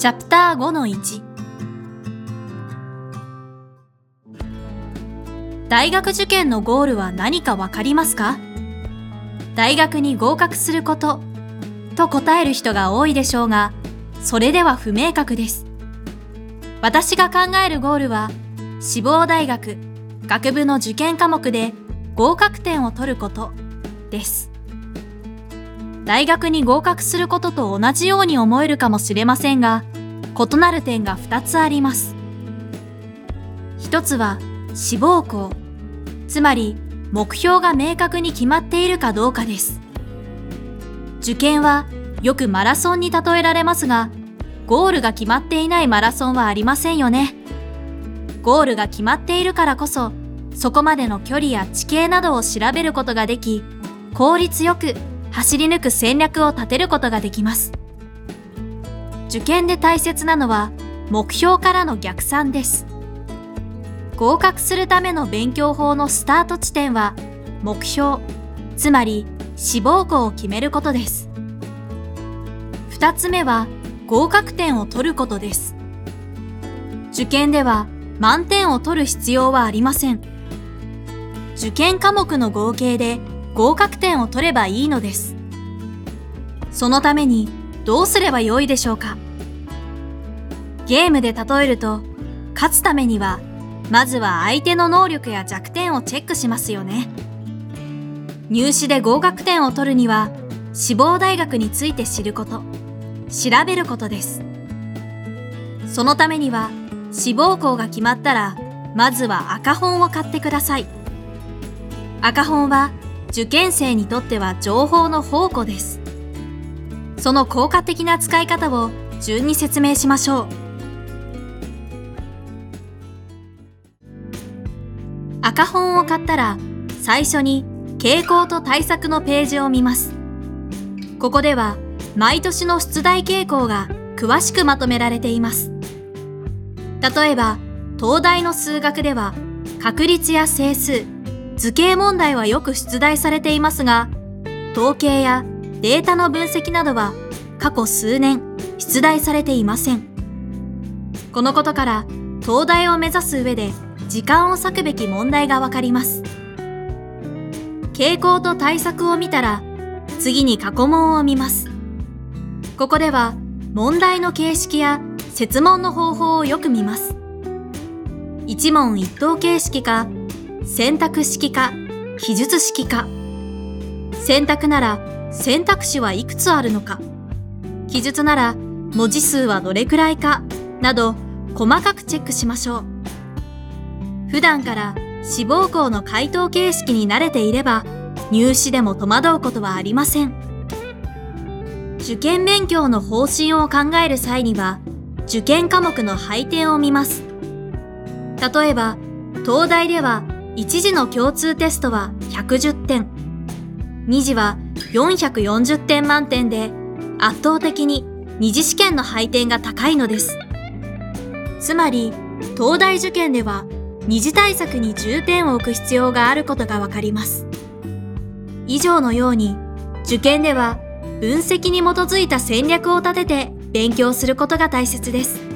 チャプター5の1大学受験のゴールは何かわかりますか？大学に合格することと答える人が多いでしょうが、それでは不明確です。私が考えるゴールは、志望大学、学部の受験科目で合格点を取ることです。大学に合格することと同じように思えるかもしれませんが、異なる点が2つあります。一つは志望校、つまり目標が明確に決まっているかどうかです。受験はよくマラソンに例えられますが、ゴールが決まっていないマラソンはありませんよね。ゴールが決まっているからこそ、そこまでの距離や地形などを調べることができ、効率よく走り抜く戦略を立てることができます。受験で大切なのは目標からの逆算です。合格するための勉強法のスタート地点は目標、つまり志望校を決めることです。二つ目は合格点を取ることです。受験では満点を取る必要はありません。受験科目の合計で合格点を取ればいいのです。そのためにどうすればよいでしょうか？ゲームで例えると、勝つためには、まずは相手の能力や弱点をチェックしますよね。入試で合格点を取るには、志望大学について知ること、調べることです。そのためには、志望校が決まったら、まずは赤本を買ってください。赤本は受験生にとっては情報の宝庫です。その効果的な使い方を順に説明しましょう。赤本を買ったら最初に傾向と対策のページを見ます。ここでは毎年の出題傾向が詳しくまとめられています。例えば、東大の数学では確率や整数、図形問題はよく出題されていますが、統計やデータの分析などは過去数年出題されていません。このことから東大を目指す上で時間を割くべき問題がわかります。傾向と対策を見たら次に過去問を見ます。ここでは問題の形式や設問の方法をよく見ます。一問一答形式か選択式か記述式か選択なら選択肢はいくつあるのか。記述なら文字数はどれくらいか。など細かくチェックしましょう。普段から志望校の回答形式に慣れていれば入試でも戸惑うことはありません。受験勉強の方針を考える際には受験科目の配点を見ます。例えば東大では1次の共通テストは110点2次は440点満点で圧倒的に二次試験の配点が高いのです。つまり、東大受験では二次対策に重点を置く必要があることがわかります。以上のように、受験では分析に基づいた戦略を立てて勉強することが大切です。